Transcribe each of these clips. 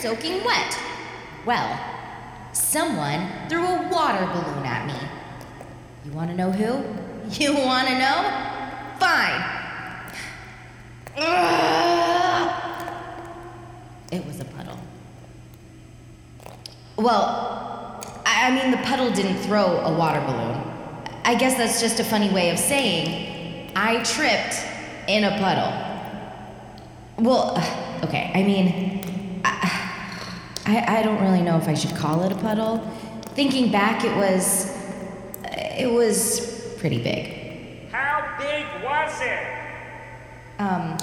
soaking wet? Well, someone threw a water balloon at me. You want to know who? You want to know? Fine. It was a puddle. Well, I mean, the puddle didn't throw a water balloon. I guess that's just a funny way of saying I tripped in a puddle. Well, okay, I mean, I, I, I don't really know if I should call it a puddle. Thinking back, it was. It was pretty big. How big was it? Um,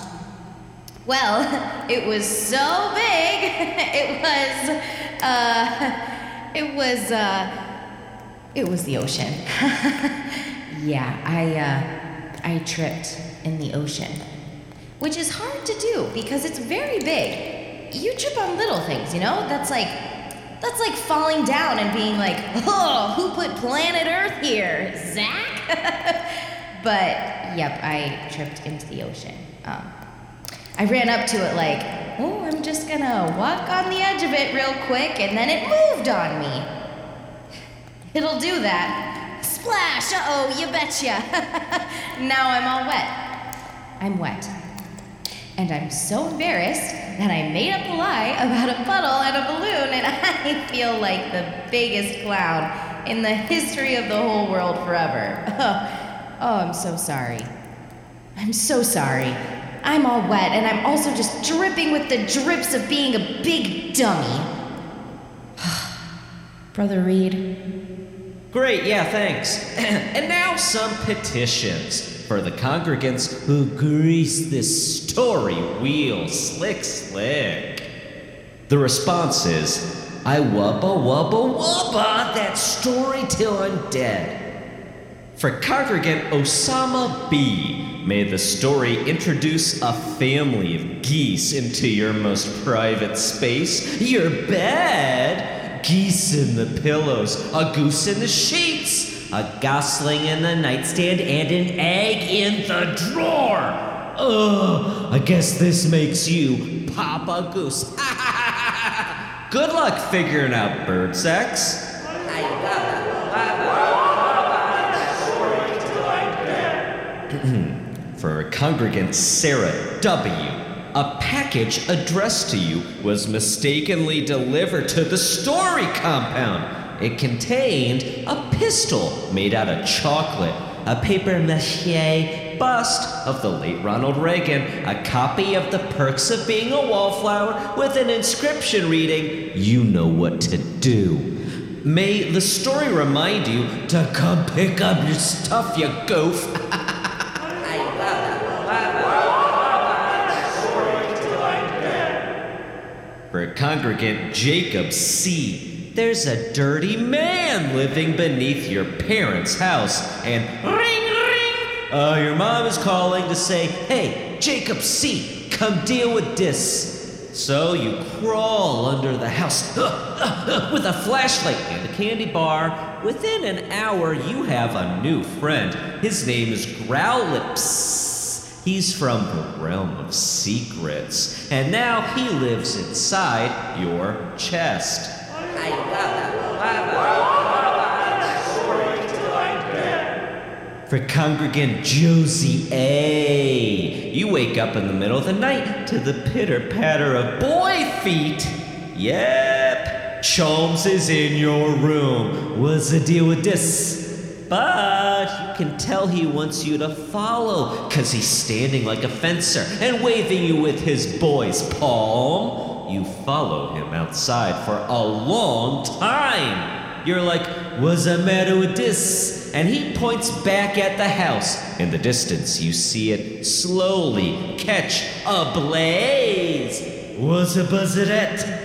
well, it was so big. It was, uh, it was, uh, it was the ocean. yeah, I, uh, I tripped in the ocean, which is hard to do because it's very big. You trip on little things, you know? That's like, that's like falling down and being like, oh, who put planet Earth here? Zach? but, yep, I tripped into the ocean. Um, I ran up to it like, oh, I'm just gonna walk on the edge of it real quick, and then it moved on me. It'll do that. Splash! Uh oh, you betcha. now I'm all wet. I'm wet. And I'm so embarrassed that I made up a lie about a puddle and a balloon, and I feel like the biggest clown in the history of the whole world forever. Oh, oh, I'm so sorry. I'm so sorry. I'm all wet, and I'm also just dripping with the drips of being a big dummy. Brother Reed. Great, yeah, thanks. and now some petitions for the congregants who grease this story wheel slick slick. The response is, I wubba wubba wubba that story till I'm dead. For congregant Osama B, may the story introduce a family of geese into your most private space, your bed. Geese in the pillows, a goose in the sheets, a gosling in the nightstand, and an egg in the drawer. Ugh, I guess this makes you Papa Goose. Good luck figuring out bird sex. For congregant Sarah W., a package addressed to you was mistakenly delivered to the story compound. It contained a pistol made out of chocolate, a paper mache bust of the late Ronald Reagan, a copy of The Perks of Being a Wallflower with an inscription reading, You know what to do. May the story remind you to come pick up your stuff, you goof. For congregant Jacob C. There's a dirty man living beneath your parents' house, and ring ring! Uh, your mom is calling to say, hey, Jacob C., come deal with this. So you crawl under the house uh, uh, uh, with a flashlight and a candy bar. Within an hour, you have a new friend. His name is Growlips. He's from the realm of secrets, and now he lives inside your chest. For congregant Josie A, you wake up in the middle of the night to the pitter patter of boy feet. Yep, Cholmes is in your room. What's the deal with this? But you can tell he wants you to follow, cause he's standing like a fencer and waving you with his boy's palm. You follow him outside for a long time. You're like, what's the matter with this? And he points back at the house. In the distance, you see it slowly catch a blaze. What's a buzzarette?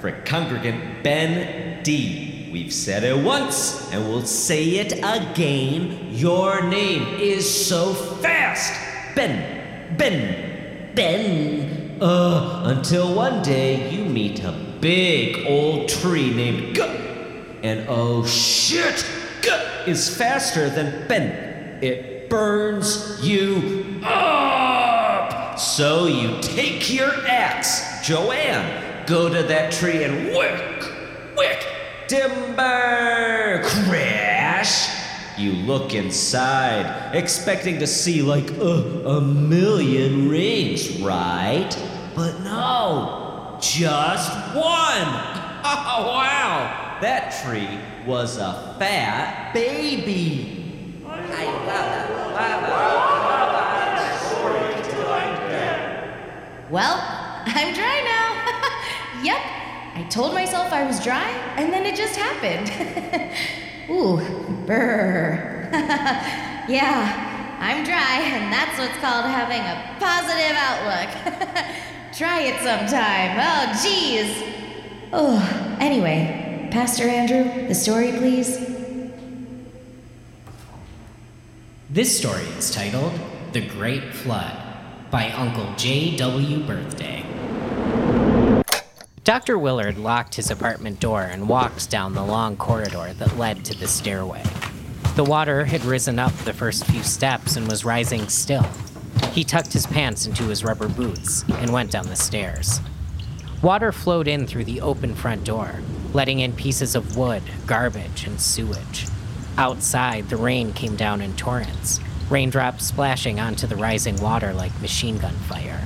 For congregant Ben D. We've said it once and we'll say it again. Your name is so fast. Ben, Ben, Ben. Uh, until one day you meet a big old tree named G. And oh shit, G is faster than Ben. It burns you up. So you take your axe, Joanne, go to that tree and wick, wick, timber, crash. You look inside, expecting to see like a, a million rings, right? But no, just one. Oh, wow. That tree was a fat baby. Well, I'm dry now. yep. I told myself I was dry, and then it just happened. Ooh, brr. yeah, I'm dry, and that's what's called having a positive outlook. Try it sometime. Oh, geez. Oh, anyway, Pastor Andrew, the story, please. This story is titled The Great Flood by Uncle J.W. Birthday. Dr. Willard locked his apartment door and walked down the long corridor that led to the stairway. The water had risen up the first few steps and was rising still. He tucked his pants into his rubber boots and went down the stairs. Water flowed in through the open front door, letting in pieces of wood, garbage, and sewage. Outside, the rain came down in torrents, raindrops splashing onto the rising water like machine gun fire.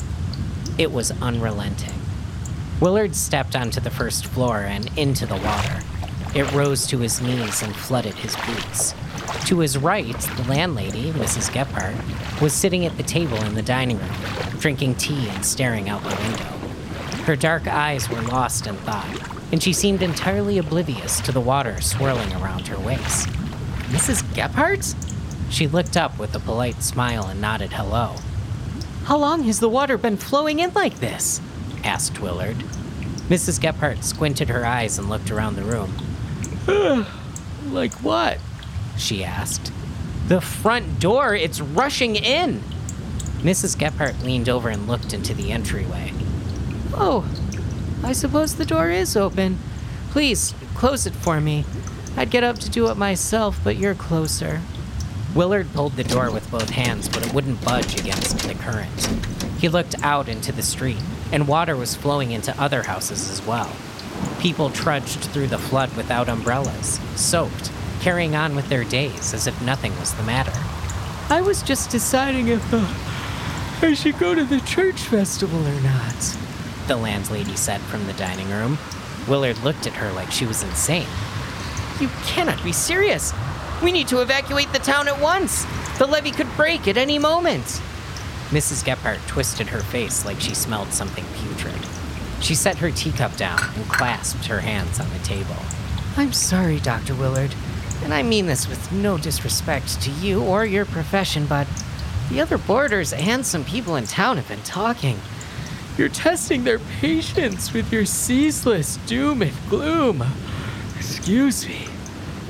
It was unrelenting. Willard stepped onto the first floor and into the water. It rose to his knees and flooded his boots. To his right, the landlady, Mrs. Gephardt, was sitting at the table in the dining room, drinking tea and staring out the window. Her dark eyes were lost in thought, and she seemed entirely oblivious to the water swirling around her waist. Mrs. Gephardt? She looked up with a polite smile and nodded hello. How long has the water been flowing in like this? Asked Willard. Mrs. Gephardt squinted her eyes and looked around the room. like what? she asked. The front door, it's rushing in. Mrs. Gephardt leaned over and looked into the entryway. Oh, I suppose the door is open. Please, close it for me. I'd get up to do it myself, but you're closer. Willard pulled the door with both hands, but it wouldn't budge against the current. He looked out into the street, and water was flowing into other houses as well. People trudged through the flood without umbrellas, soaked, carrying on with their days as if nothing was the matter. I was just deciding if uh, I should go to the church festival or not, the landlady said from the dining room. Willard looked at her like she was insane. You cannot be serious. We need to evacuate the town at once. The levee could break at any moment. Mrs. Gephardt twisted her face like she smelled something putrid. She set her teacup down and clasped her hands on the table. I'm sorry, Dr. Willard, and I mean this with no disrespect to you or your profession, but the other boarders and some people in town have been talking. You're testing their patience with your ceaseless doom and gloom. Excuse me.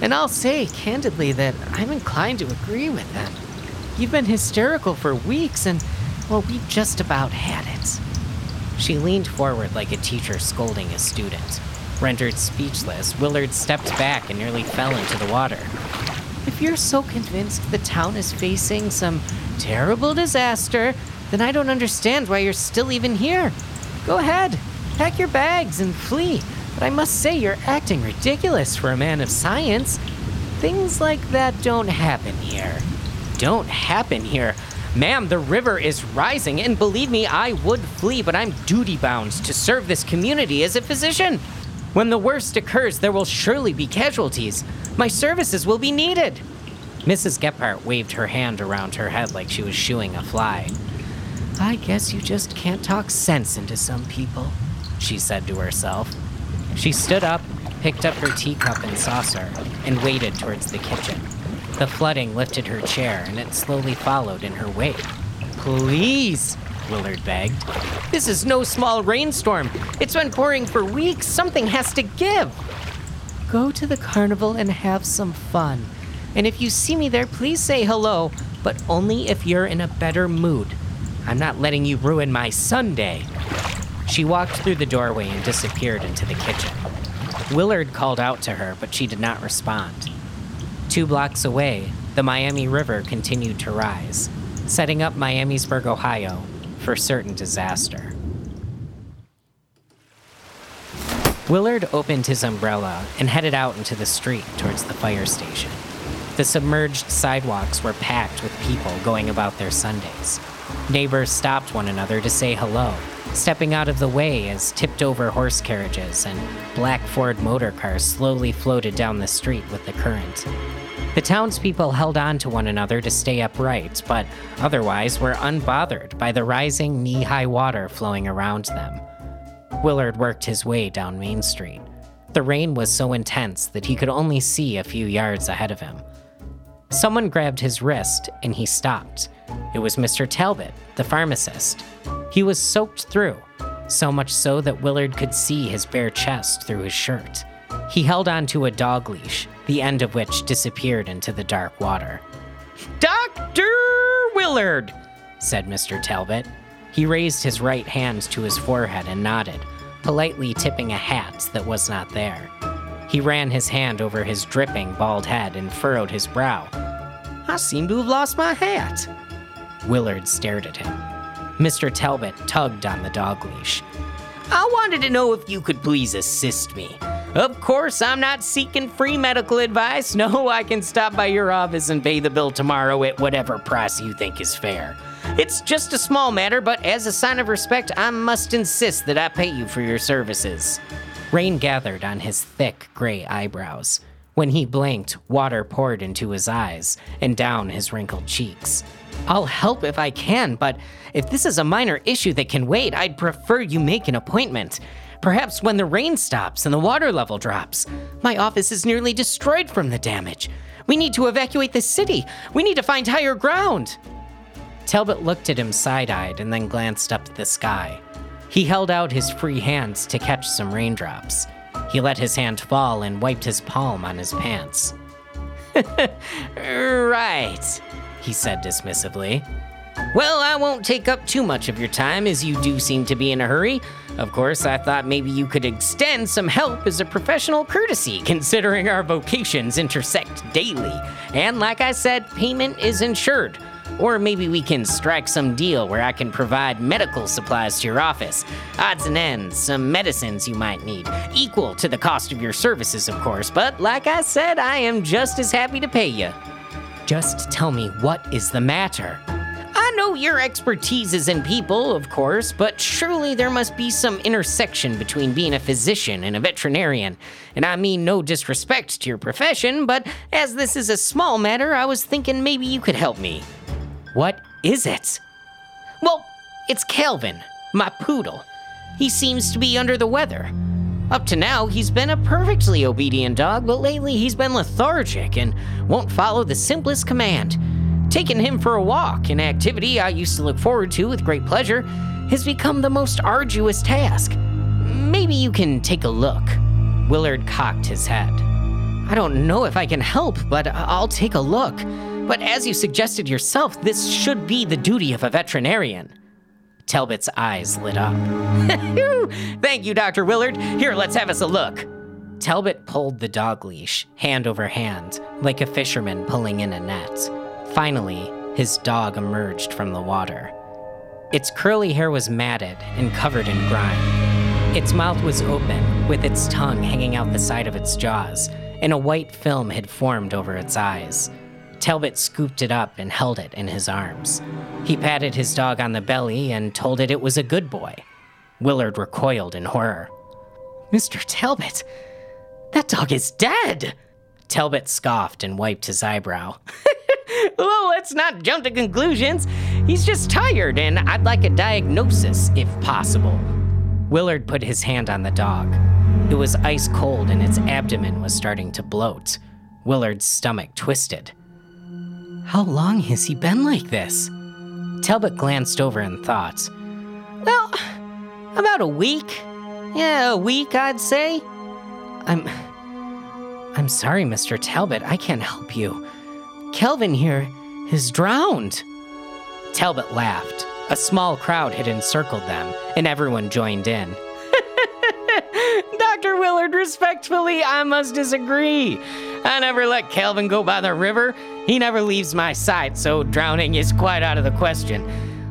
And I'll say candidly that I'm inclined to agree with them. You've been hysterical for weeks, and, well, we just about had it. She leaned forward like a teacher scolding a student. Rendered speechless, Willard stepped back and nearly fell into the water. If you're so convinced the town is facing some terrible disaster, then I don't understand why you're still even here. Go ahead, pack your bags and flee. But I must say, you're acting ridiculous for a man of science. Things like that don't happen here. Don't happen here. Ma'am, the river is rising, and believe me, I would flee, but I'm duty bound to serve this community as a physician. When the worst occurs, there will surely be casualties. My services will be needed. Mrs. Gephardt waved her hand around her head like she was shooing a fly. I guess you just can't talk sense into some people, she said to herself. She stood up, picked up her teacup and saucer, and waded towards the kitchen. The flooding lifted her chair, and it slowly followed in her wake. Please, Willard begged. This is no small rainstorm. It's been pouring for weeks. Something has to give. Go to the carnival and have some fun. And if you see me there, please say hello, but only if you're in a better mood. I'm not letting you ruin my Sunday. She walked through the doorway and disappeared into the kitchen. Willard called out to her, but she did not respond. Two blocks away, the Miami River continued to rise, setting up Miamisburg, Ohio for certain disaster. Willard opened his umbrella and headed out into the street towards the fire station. The submerged sidewalks were packed with people going about their Sundays. Neighbors stopped one another to say hello, stepping out of the way as tipped over horse carriages and black Ford motor cars slowly floated down the street with the current. The townspeople held on to one another to stay upright, but otherwise were unbothered by the rising knee high water flowing around them. Willard worked his way down Main Street. The rain was so intense that he could only see a few yards ahead of him. Someone grabbed his wrist and he stopped. It was Mr. Talbot, the pharmacist. He was soaked through, so much so that Willard could see his bare chest through his shirt. He held onto a dog leash, the end of which disappeared into the dark water. Dr. Willard, said Mr. Talbot. He raised his right hand to his forehead and nodded, politely tipping a hat that was not there. He ran his hand over his dripping bald head and furrowed his brow. I seem to have lost my hat. Willard stared at him. Mr. Talbot tugged on the dog leash. I wanted to know if you could please assist me. Of course, I'm not seeking free medical advice. No, I can stop by your office and pay the bill tomorrow at whatever price you think is fair. It's just a small matter, but as a sign of respect, I must insist that I pay you for your services. Rain gathered on his thick gray eyebrows. When he blinked, water poured into his eyes and down his wrinkled cheeks. I'll help if I can, but if this is a minor issue that can wait, I'd prefer you make an appointment. Perhaps when the rain stops and the water level drops. My office is nearly destroyed from the damage. We need to evacuate the city. We need to find higher ground. Talbot looked at him side eyed and then glanced up at the sky. He held out his free hands to catch some raindrops. He let his hand fall and wiped his palm on his pants. right, he said dismissively. Well, I won't take up too much of your time as you do seem to be in a hurry. Of course, I thought maybe you could extend some help as a professional courtesy, considering our vocations intersect daily. And like I said, payment is insured. Or maybe we can strike some deal where I can provide medical supplies to your office, odds and ends, some medicines you might need, equal to the cost of your services, of course. But like I said, I am just as happy to pay you. Just tell me what is the matter. I know your expertise is in people, of course, but surely there must be some intersection between being a physician and a veterinarian. And I mean no disrespect to your profession, but as this is a small matter, I was thinking maybe you could help me. What is it? Well, it's Calvin, my poodle. He seems to be under the weather. Up to now, he's been a perfectly obedient dog, but lately he's been lethargic and won't follow the simplest command. Taking him for a walk, an activity I used to look forward to with great pleasure, has become the most arduous task. Maybe you can take a look. Willard cocked his head. I don't know if I can help, but I'll take a look. But as you suggested yourself, this should be the duty of a veterinarian. Talbot's eyes lit up. Thank you, Dr. Willard. Here, let's have us a look. Talbot pulled the dog leash, hand over hand, like a fisherman pulling in a net. Finally, his dog emerged from the water. Its curly hair was matted and covered in grime. Its mouth was open, with its tongue hanging out the side of its jaws, and a white film had formed over its eyes. Talbot scooped it up and held it in his arms. He patted his dog on the belly and told it it was a good boy. Willard recoiled in horror. Mr. Talbot, that dog is dead! Talbot scoffed and wiped his eyebrow. well, let's not jump to conclusions. He's just tired, and I'd like a diagnosis, if possible. Willard put his hand on the dog. It was ice cold, and its abdomen was starting to bloat. Willard's stomach twisted. How long has he been like this? Talbot glanced over and thought. Well, about a week. Yeah, a week, I'd say. I'm. I'm sorry, Mr. Talbot. I can't help you. Kelvin here is drowned. Talbot laughed. A small crowd had encircled them, and everyone joined in. Dr. Willard, respectfully, I must disagree. I never let Kelvin go by the river. He never leaves my side, so drowning is quite out of the question.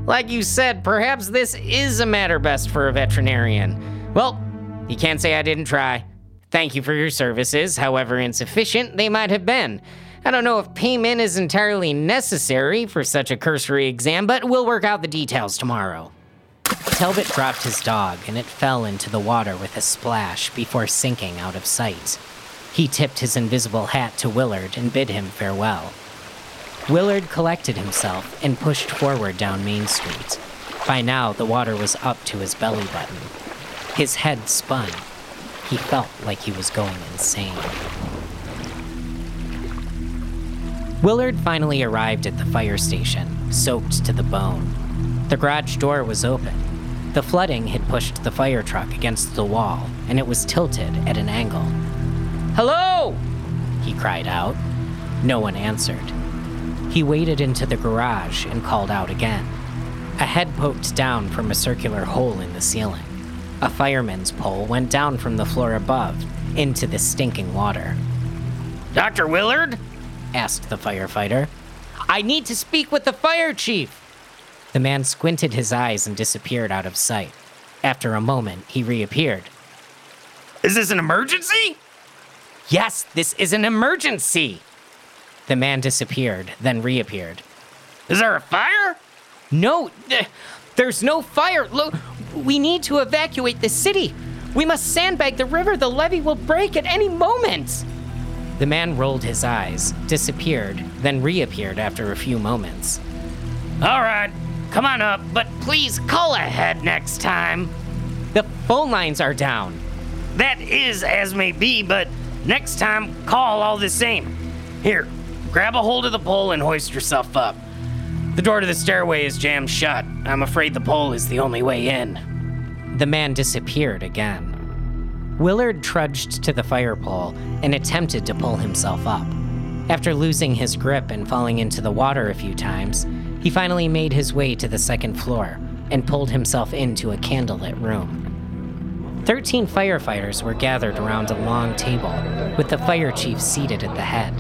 Like you said, perhaps this is a matter best for a veterinarian. Well, you can't say I didn't try. Thank you for your services, however insufficient they might have been. I don't know if payment is entirely necessary for such a cursory exam, but we'll work out the details tomorrow. Talbot dropped his dog and it fell into the water with a splash before sinking out of sight. He tipped his invisible hat to Willard and bid him farewell. Willard collected himself and pushed forward down Main Street. By now, the water was up to his belly button. His head spun. He felt like he was going insane. Willard finally arrived at the fire station, soaked to the bone. The garage door was open. The flooding had pushed the fire truck against the wall, and it was tilted at an angle. Hello! He cried out. No one answered. He waded into the garage and called out again. A head poked down from a circular hole in the ceiling. A fireman's pole went down from the floor above into the stinking water. Dr. Willard? asked the firefighter. I need to speak with the fire chief. The man squinted his eyes and disappeared out of sight. After a moment, he reappeared. Is this an emergency? Yes, this is an emergency. The man disappeared, then reappeared. Is there a fire? No, th- there's no fire. Look, we need to evacuate the city. We must sandbag the river. The levee will break at any moment. The man rolled his eyes, disappeared, then reappeared after a few moments. All right, come on up, but please call ahead next time. The phone lines are down. That is as may be, but next time, call all the same. Here, grab a hold of the pole and hoist yourself up. The door to the stairway is jammed shut. I'm afraid the pole is the only way in. The man disappeared again. Willard trudged to the fire pole and attempted to pull himself up. After losing his grip and falling into the water a few times, he finally made his way to the second floor and pulled himself into a candlelit room. Thirteen firefighters were gathered around a long table, with the fire chief seated at the head.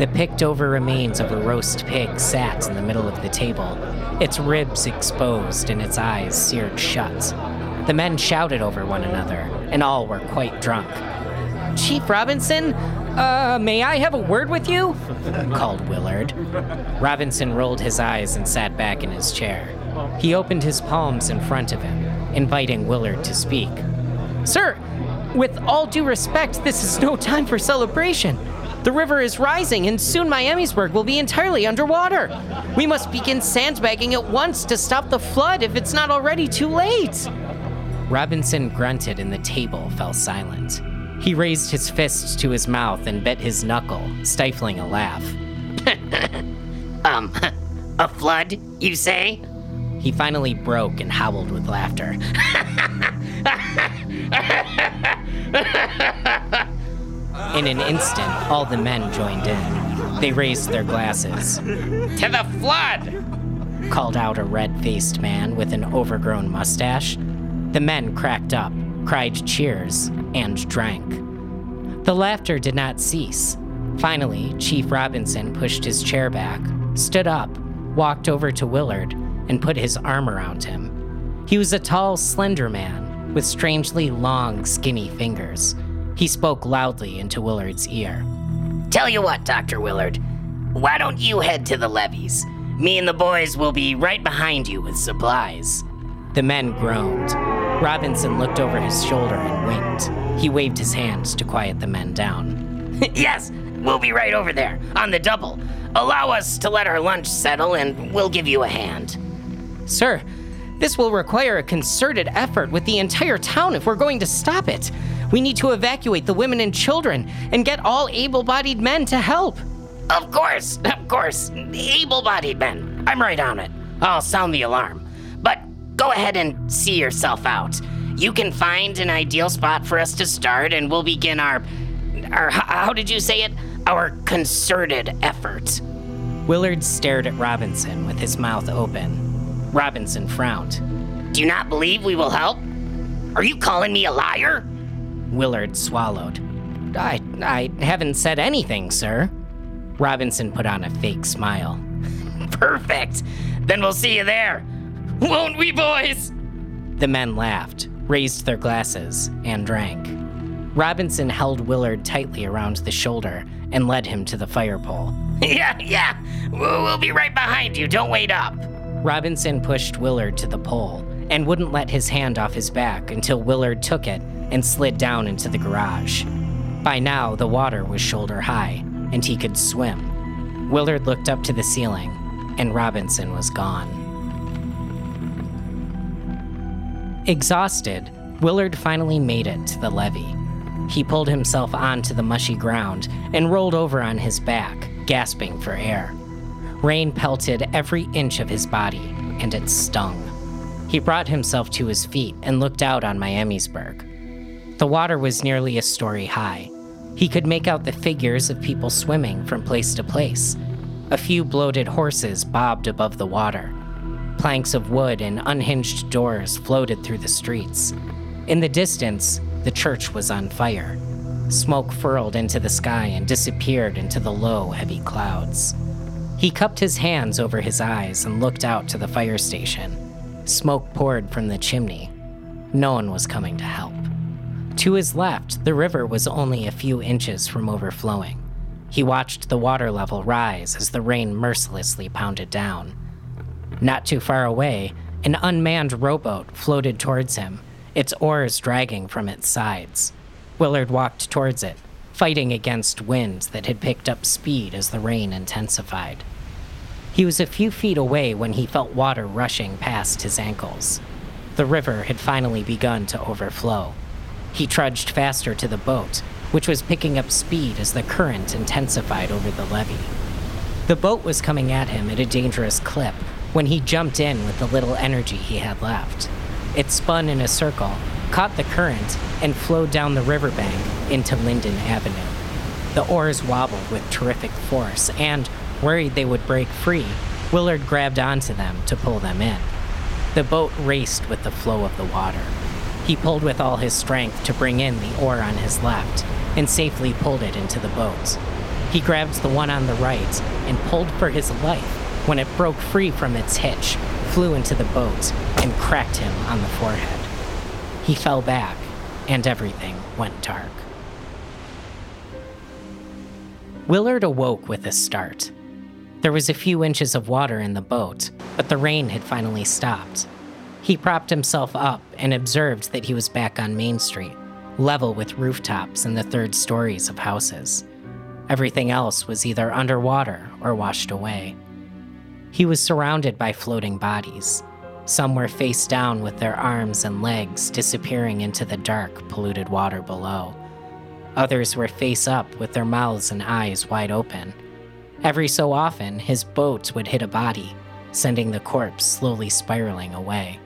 The picked over remains of a roast pig sat in the middle of the table, its ribs exposed and its eyes seared shut. The men shouted over one another, and all were quite drunk. Chief Robinson, uh, may I have a word with you? called Willard. Robinson rolled his eyes and sat back in his chair. He opened his palms in front of him, inviting Willard to speak. Sir, with all due respect, this is no time for celebration. The river is rising, and soon Miamisburg will be entirely underwater. We must begin sandbagging at once to stop the flood if it's not already too late. Robinson grunted, and the table fell silent. He raised his fist to his mouth and bit his knuckle, stifling a laugh. um, a flood, you say? He finally broke and howled with laughter. In an instant, all the men joined in. They raised their glasses. To the flood! called out a red faced man with an overgrown mustache. The men cracked up, cried cheers, and drank. The laughter did not cease. Finally, Chief Robinson pushed his chair back, stood up, walked over to Willard, and put his arm around him. He was a tall, slender man with strangely long, skinny fingers. He spoke loudly into Willard's ear. Tell you what, Dr. Willard, why don't you head to the levees? Me and the boys will be right behind you with supplies. The men groaned. Robinson looked over his shoulder and winked. He waved his hands to quiet the men down. yes, we'll be right over there, on the double. Allow us to let our lunch settle and we'll give you a hand. Sir, this will require a concerted effort with the entire town if we're going to stop it. We need to evacuate the women and children and get all able bodied men to help. Of course, of course. Able bodied men. I'm right on it. I'll sound the alarm. But go ahead and see yourself out. You can find an ideal spot for us to start, and we'll begin our. our how did you say it? Our concerted effort. Willard stared at Robinson with his mouth open. Robinson frowned. Do you not believe we will help? Are you calling me a liar? Willard swallowed. I, I haven't said anything, sir. Robinson put on a fake smile. Perfect. Then we'll see you there. Won't we, boys? The men laughed, raised their glasses, and drank. Robinson held Willard tightly around the shoulder and led him to the fire pole. yeah, yeah. We'll, we'll be right behind you. Don't wait up. Robinson pushed Willard to the pole and wouldn't let his hand off his back until Willard took it and slid down into the garage. By now, the water was shoulder high, and he could swim. Willard looked up to the ceiling, and Robinson was gone. Exhausted, Willard finally made it to the levee. He pulled himself onto the mushy ground and rolled over on his back, gasping for air. Rain pelted every inch of his body, and it stung. He brought himself to his feet and looked out on Miamisburg. The water was nearly a story high. He could make out the figures of people swimming from place to place. A few bloated horses bobbed above the water. Planks of wood and unhinged doors floated through the streets. In the distance, the church was on fire. Smoke furled into the sky and disappeared into the low, heavy clouds. He cupped his hands over his eyes and looked out to the fire station. Smoke poured from the chimney. No one was coming to help. To his left, the river was only a few inches from overflowing. He watched the water level rise as the rain mercilessly pounded down. Not too far away, an unmanned rowboat floated towards him, its oars dragging from its sides. Willard walked towards it, fighting against winds that had picked up speed as the rain intensified. He was a few feet away when he felt water rushing past his ankles. The river had finally begun to overflow. He trudged faster to the boat, which was picking up speed as the current intensified over the levee. The boat was coming at him at a dangerous clip when he jumped in with the little energy he had left. It spun in a circle, caught the current, and flowed down the riverbank into Linden Avenue. The oars wobbled with terrific force, and, worried they would break free, Willard grabbed onto them to pull them in. The boat raced with the flow of the water. He pulled with all his strength to bring in the oar on his left and safely pulled it into the boat. He grabbed the one on the right and pulled for his life when it broke free from its hitch, flew into the boat, and cracked him on the forehead. He fell back, and everything went dark. Willard awoke with a start. There was a few inches of water in the boat, but the rain had finally stopped. He propped himself up and observed that he was back on Main Street, level with rooftops and the third stories of houses. Everything else was either underwater or washed away. He was surrounded by floating bodies. Some were face down with their arms and legs disappearing into the dark, polluted water below. Others were face up with their mouths and eyes wide open. Every so often, his boat would hit a body, sending the corpse slowly spiraling away.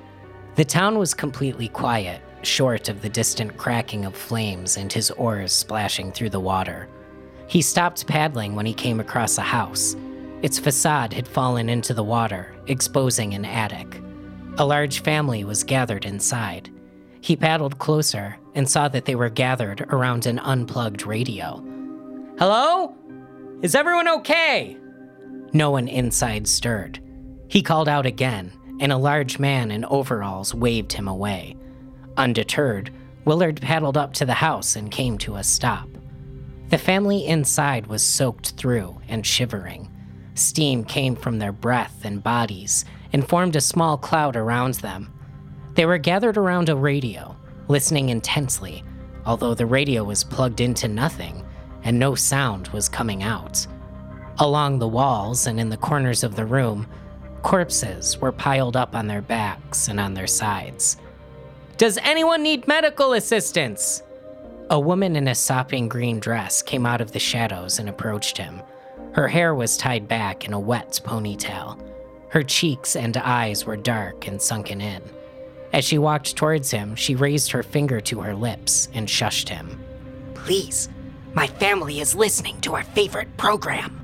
The town was completely quiet, short of the distant cracking of flames and his oars splashing through the water. He stopped paddling when he came across a house. Its facade had fallen into the water, exposing an attic. A large family was gathered inside. He paddled closer and saw that they were gathered around an unplugged radio. Hello? Is everyone okay? No one inside stirred. He called out again, and a large man in overalls waved him away. Undeterred, Willard paddled up to the house and came to a stop. The family inside was soaked through and shivering. Steam came from their breath and bodies and formed a small cloud around them. They were gathered around a radio, listening intensely, although the radio was plugged into nothing and no sound was coming out. Along the walls and in the corners of the room, corpses were piled up on their backs and on their sides. Does anyone need medical assistance? A woman in a sopping green dress came out of the shadows and approached him. Her hair was tied back in a wet ponytail. Her cheeks and eyes were dark and sunken in. As she walked towards him, she raised her finger to her lips and shushed him. Please, my family is listening to our favorite program.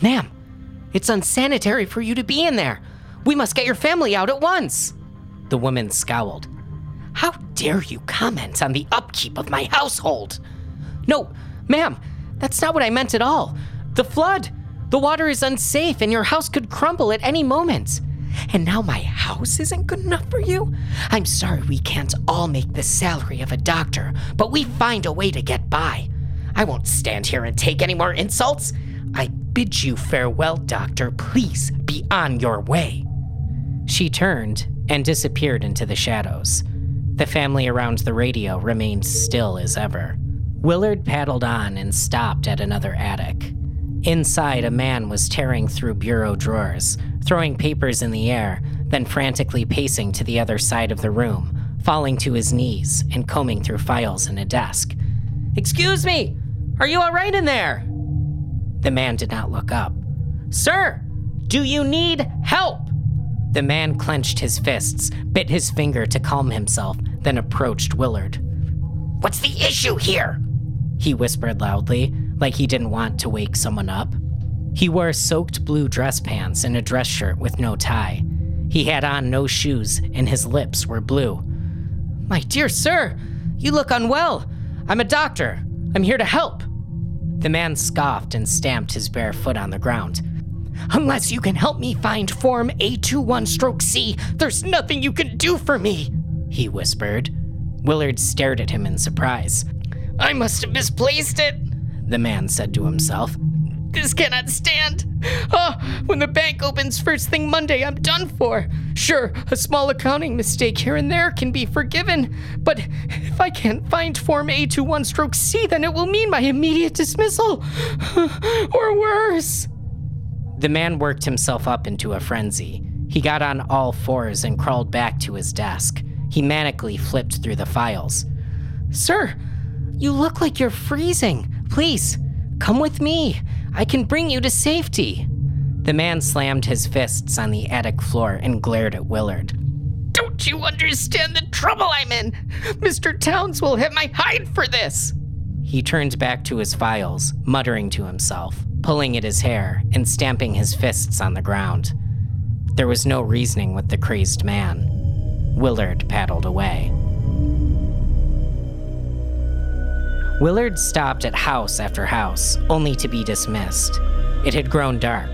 Ma'am, it's unsanitary for you to be in there. We must get your family out at once. The woman scowled. How dare you comment on the upkeep of my household? No, ma'am, that's not what I meant at all. The flood! The water is unsafe and your house could crumble at any moment. And now my house isn't good enough for you? I'm sorry we can't all make the salary of a doctor, but we find a way to get by. I won't stand here and take any more insults. I bid you farewell, doctor. Please be on your way. She turned and disappeared into the shadows. The family around the radio remained still as ever. Willard paddled on and stopped at another attic. Inside, a man was tearing through bureau drawers, throwing papers in the air, then frantically pacing to the other side of the room, falling to his knees and combing through files in a desk. Excuse me! Are you all right in there? The man did not look up. Sir, do you need help? The man clenched his fists, bit his finger to calm himself, then approached Willard. What's the issue here? He whispered loudly, like he didn't want to wake someone up. He wore soaked blue dress pants and a dress shirt with no tie. He had on no shoes, and his lips were blue. My dear sir, you look unwell. I'm a doctor. I'm here to help. The man scoffed and stamped his bare foot on the ground. Unless you can help me find Form A21 stroke C, there's nothing you can do for me, he whispered. Willard stared at him in surprise. I must have misplaced it, the man said to himself. This cannot stand. Oh, when the bank opens first thing Monday, I'm done for. Sure, a small accounting mistake here and there can be forgiven, but if I can't find Form A21 stroke C, then it will mean my immediate dismissal. or worse. The man worked himself up into a frenzy. He got on all fours and crawled back to his desk. He manically flipped through the files. Sir, you look like you're freezing. Please, come with me. I can bring you to safety. The man slammed his fists on the attic floor and glared at Willard. Don't you understand the trouble I'm in? Mr. Towns will have my hide for this. He turned back to his files, muttering to himself, pulling at his hair, and stamping his fists on the ground. There was no reasoning with the crazed man. Willard paddled away. Willard stopped at house after house, only to be dismissed. It had grown dark.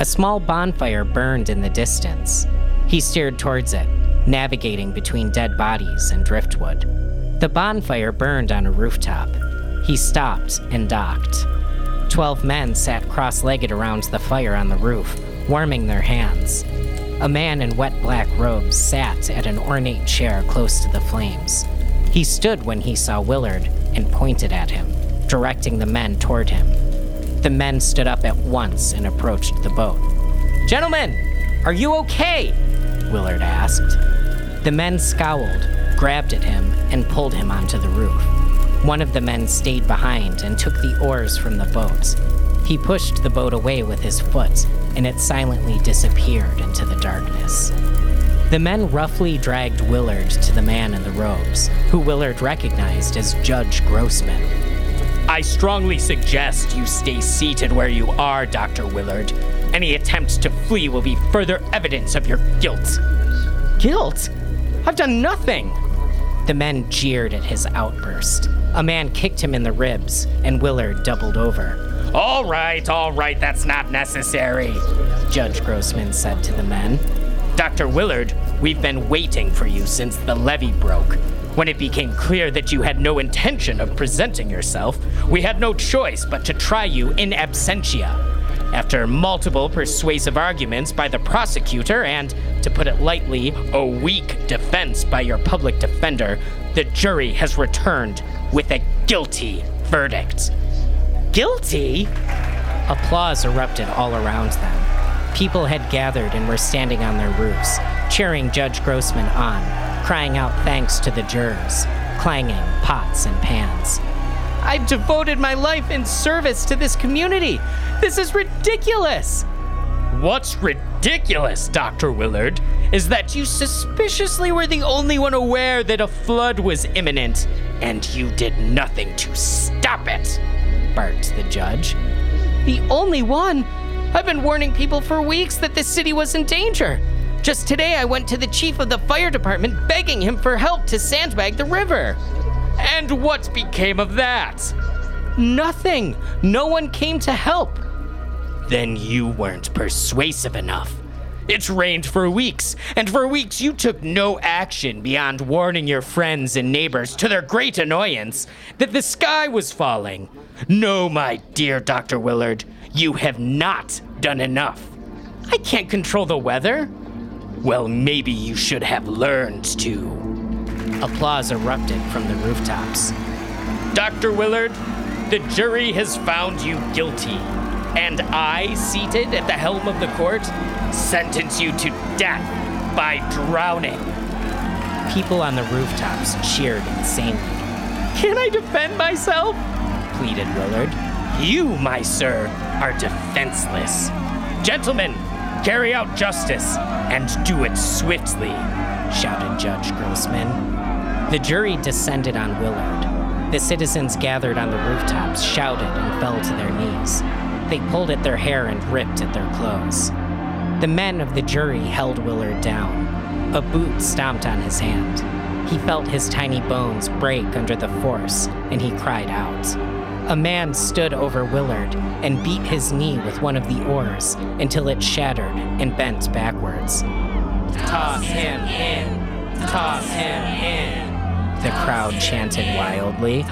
A small bonfire burned in the distance. He steered towards it, navigating between dead bodies and driftwood. The bonfire burned on a rooftop. He stopped and docked. Twelve men sat cross legged around the fire on the roof, warming their hands. A man in wet black robes sat at an ornate chair close to the flames. He stood when he saw Willard and pointed at him, directing the men toward him. The men stood up at once and approached the boat. Gentlemen, are you okay? Willard asked. The men scowled, grabbed at him, and pulled him onto the roof. One of the men stayed behind and took the oars from the boat. He pushed the boat away with his foot, and it silently disappeared into the darkness. The men roughly dragged Willard to the man in the robes, who Willard recognized as Judge Grossman. I strongly suggest you stay seated where you are, Dr. Willard. Any attempt to flee will be further evidence of your guilt. Guilt? I've done nothing! The men jeered at his outburst. A man kicked him in the ribs, and Willard doubled over. All right, all right, that's not necessary, Judge Grossman said to the men. Dr. Willard, we've been waiting for you since the levee broke. When it became clear that you had no intention of presenting yourself, we had no choice but to try you in absentia. After multiple persuasive arguments by the prosecutor and, to put it lightly, a weak defense by your public defender, the jury has returned with a guilty verdict. Guilty? Applause erupted all around them. People had gathered and were standing on their roofs, cheering Judge Grossman on, crying out thanks to the jurors, clanging pots and pans. I've devoted my life in service to this community. This is ridiculous. What's ridiculous, Dr. Willard, is that you suspiciously were the only one aware that a flood was imminent, and you did nothing to stop it, barked the judge. The only one? I've been warning people for weeks that this city was in danger. Just today, I went to the chief of the fire department begging him for help to sandbag the river. And what became of that? Nothing. No one came to help. Then you weren't persuasive enough. It's rained for weeks, and for weeks you took no action beyond warning your friends and neighbors, to their great annoyance, that the sky was falling. No, my dear Dr. Willard, you have not done enough. I can't control the weather. Well, maybe you should have learned to. Applause erupted from the rooftops. Dr. Willard, the jury has found you guilty, and I, seated at the helm of the court, sentence you to death by drowning. People on the rooftops cheered insanely. Can I defend myself? Pleaded Willard. You, my sir, are defenseless. Gentlemen, carry out justice and do it swiftly, shouted Judge Grossman. The jury descended on Willard. The citizens gathered on the rooftops shouted and fell to their knees. They pulled at their hair and ripped at their clothes. The men of the jury held Willard down. A boot stomped on his hand. He felt his tiny bones break under the force, and he cried out. A man stood over Willard and beat his knee with one of the oars until it shattered and bent backwards. Toss him in! Toss him in! The crowd chanted wildly.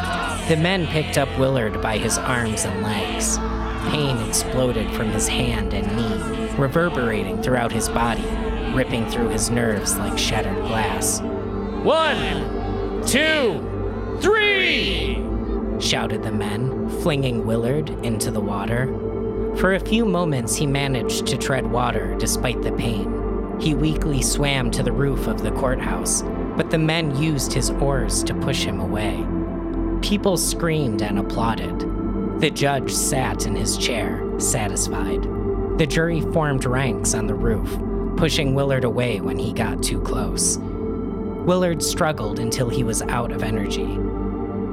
The men picked up Willard by his arms and legs. Pain exploded from his hand and knee, reverberating throughout his body, ripping through his nerves like shattered glass. One, two, three! Shouted the men, flinging Willard into the water. For a few moments, he managed to tread water despite the pain. He weakly swam to the roof of the courthouse, but the men used his oars to push him away. People screamed and applauded. The judge sat in his chair, satisfied. The jury formed ranks on the roof, pushing Willard away when he got too close. Willard struggled until he was out of energy.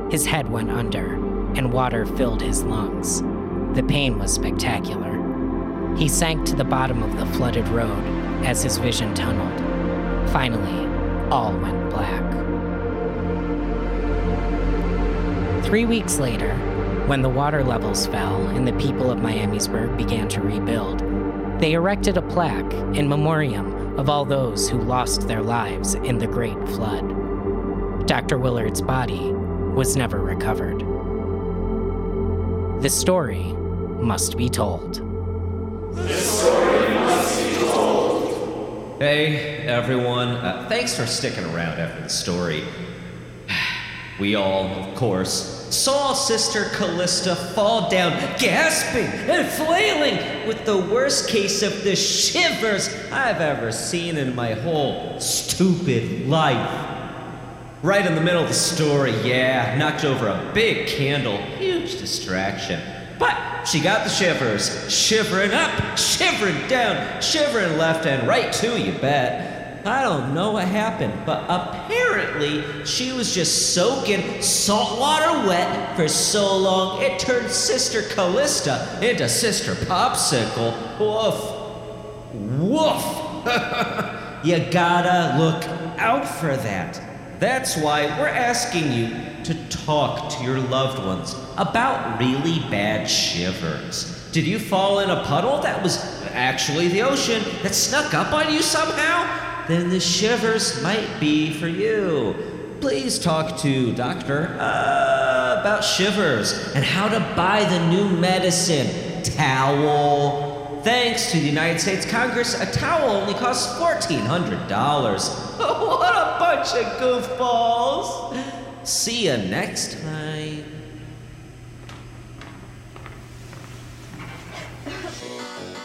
His head went under, and water filled his lungs. The pain was spectacular. He sank to the bottom of the flooded road as his vision tunneled. Finally, all went black. Three weeks later, when the water levels fell and the people of Miamisburg began to rebuild, they erected a plaque in memoriam of all those who lost their lives in the Great Flood. Dr. Willard's body was never recovered. The story must be told. Hey, everyone. Uh, thanks for sticking around after the story. We all, of course, saw Sister Callista fall down, gasping and flailing with the worst case of the shivers I've ever seen in my whole stupid life. Right in the middle of the story, yeah, knocked over a big candle, huge distraction. But she got the shivers, shivering up, shivering down, shivering left and right too, you bet. I don't know what happened, but apparently she was just soaking saltwater wet for so long it turned Sister Callista into Sister Popsicle. Woof. Woof. you gotta look out for that. That's why we're asking you to talk to your loved ones about really bad shivers. Did you fall in a puddle that was actually the ocean that snuck up on you somehow? Then the shivers might be for you. Please talk to doctor uh, about shivers and how to buy the new medicine, towel. Thanks to the United States Congress, a towel only costs $1,400. what a bunch of goofballs! See you next time.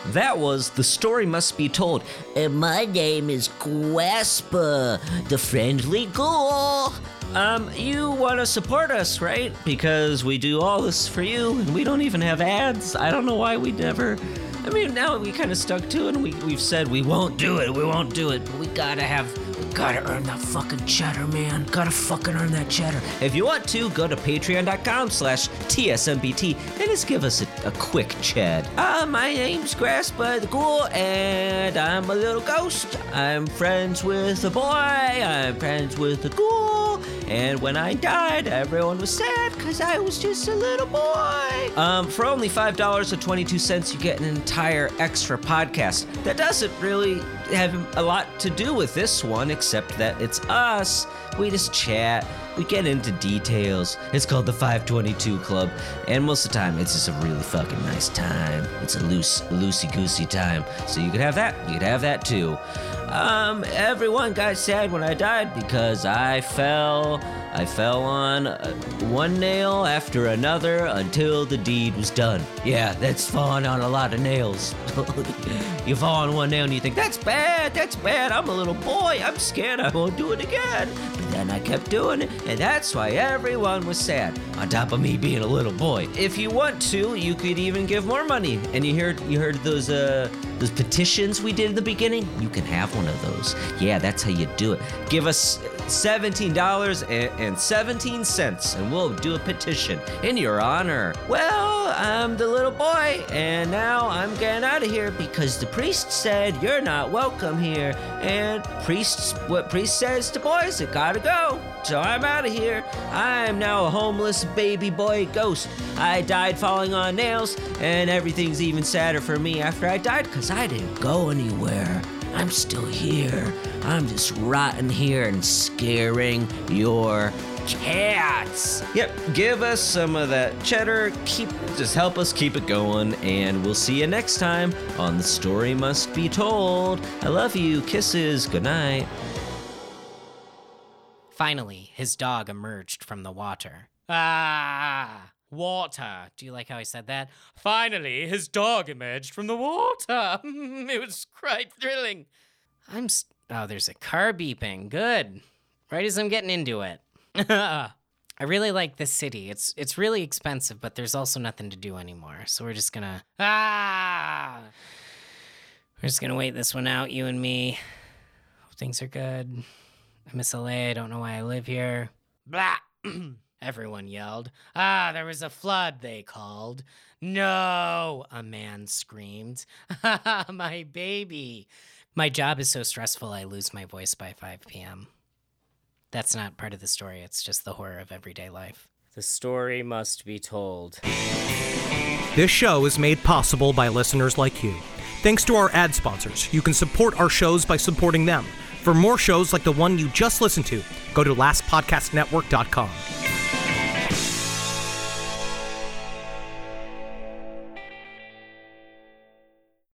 That was The Story Must Be Told. And my name is Guespa, the friendly ghoul. Um, you want to support us, right? Because we do all this for you, and we don't even have ads. I don't know why we never. I mean, now we kind of stuck to it, and we, we've said we won't do it, we won't do it, but we gotta have Gotta earn that fucking cheddar, man. Gotta fucking earn that cheddar. If you want to, go to patreon.com slash TSMBT and just give us a, a quick chat. Uh, my name's Graspa the Ghoul, and I'm a little ghost. I'm friends with a boy, I'm friends with a ghoul, and when I died, everyone was sad because I was just a little boy. Um, for only $5.22, you get an entire extra podcast that doesn't really have a lot to do with this one, except that it's us. We just chat. We get into details. It's called the 522 Club, and most of the time, it's just a really fucking nice time. It's a loose, loosey goosey time. So you could have that. You could have that too. Um, everyone got sad when I died because I fell. I fell on uh, one nail after another until the deed was done. Yeah, that's falling on a lot of nails. you fall on one nail and you think, that's bad, that's bad, I'm a little boy, I'm scared, I won't do it again. But then I kept doing it, and that's why everyone was sad, on top of me being a little boy. If you want to, you could even give more money. And you heard you heard those uh those petitions we did in the beginning? You can have one of those. Yeah, that's how you do it. Give us $17.17 and we'll do a petition in your honor. Well, I'm the little boy and now I'm getting out of here because the priest said you're not welcome here. And priests, what priest says to boys, it gotta go. So I'm out of here. I'm now a homeless baby boy ghost. I died falling on nails and everything's even sadder for me after I died because I didn't go anywhere. I'm still here. I'm just rotting here and scaring your cats. Yep, give us some of that cheddar. Keep just help us keep it going, and we'll see you next time on The Story Must Be Told. I love you. Kisses. Good night. Finally, his dog emerged from the water. Ah! Water. Do you like how I said that? Finally, his dog emerged from the water. it was quite thrilling. I'm. S- oh, there's a car beeping. Good. Right as I'm getting into it. I really like this city. It's it's really expensive, but there's also nothing to do anymore. So we're just gonna ah. We're just gonna wait this one out, you and me. Hope things are good. I miss LA. I don't know why I live here. Blah. Everyone yelled. Ah, there was a flood, they called. No, a man screamed. my baby. My job is so stressful, I lose my voice by 5 p.m. That's not part of the story, it's just the horror of everyday life. The story must be told. This show is made possible by listeners like you. Thanks to our ad sponsors, you can support our shows by supporting them. For more shows like the one you just listened to, go to lastpodcastnetwork.com.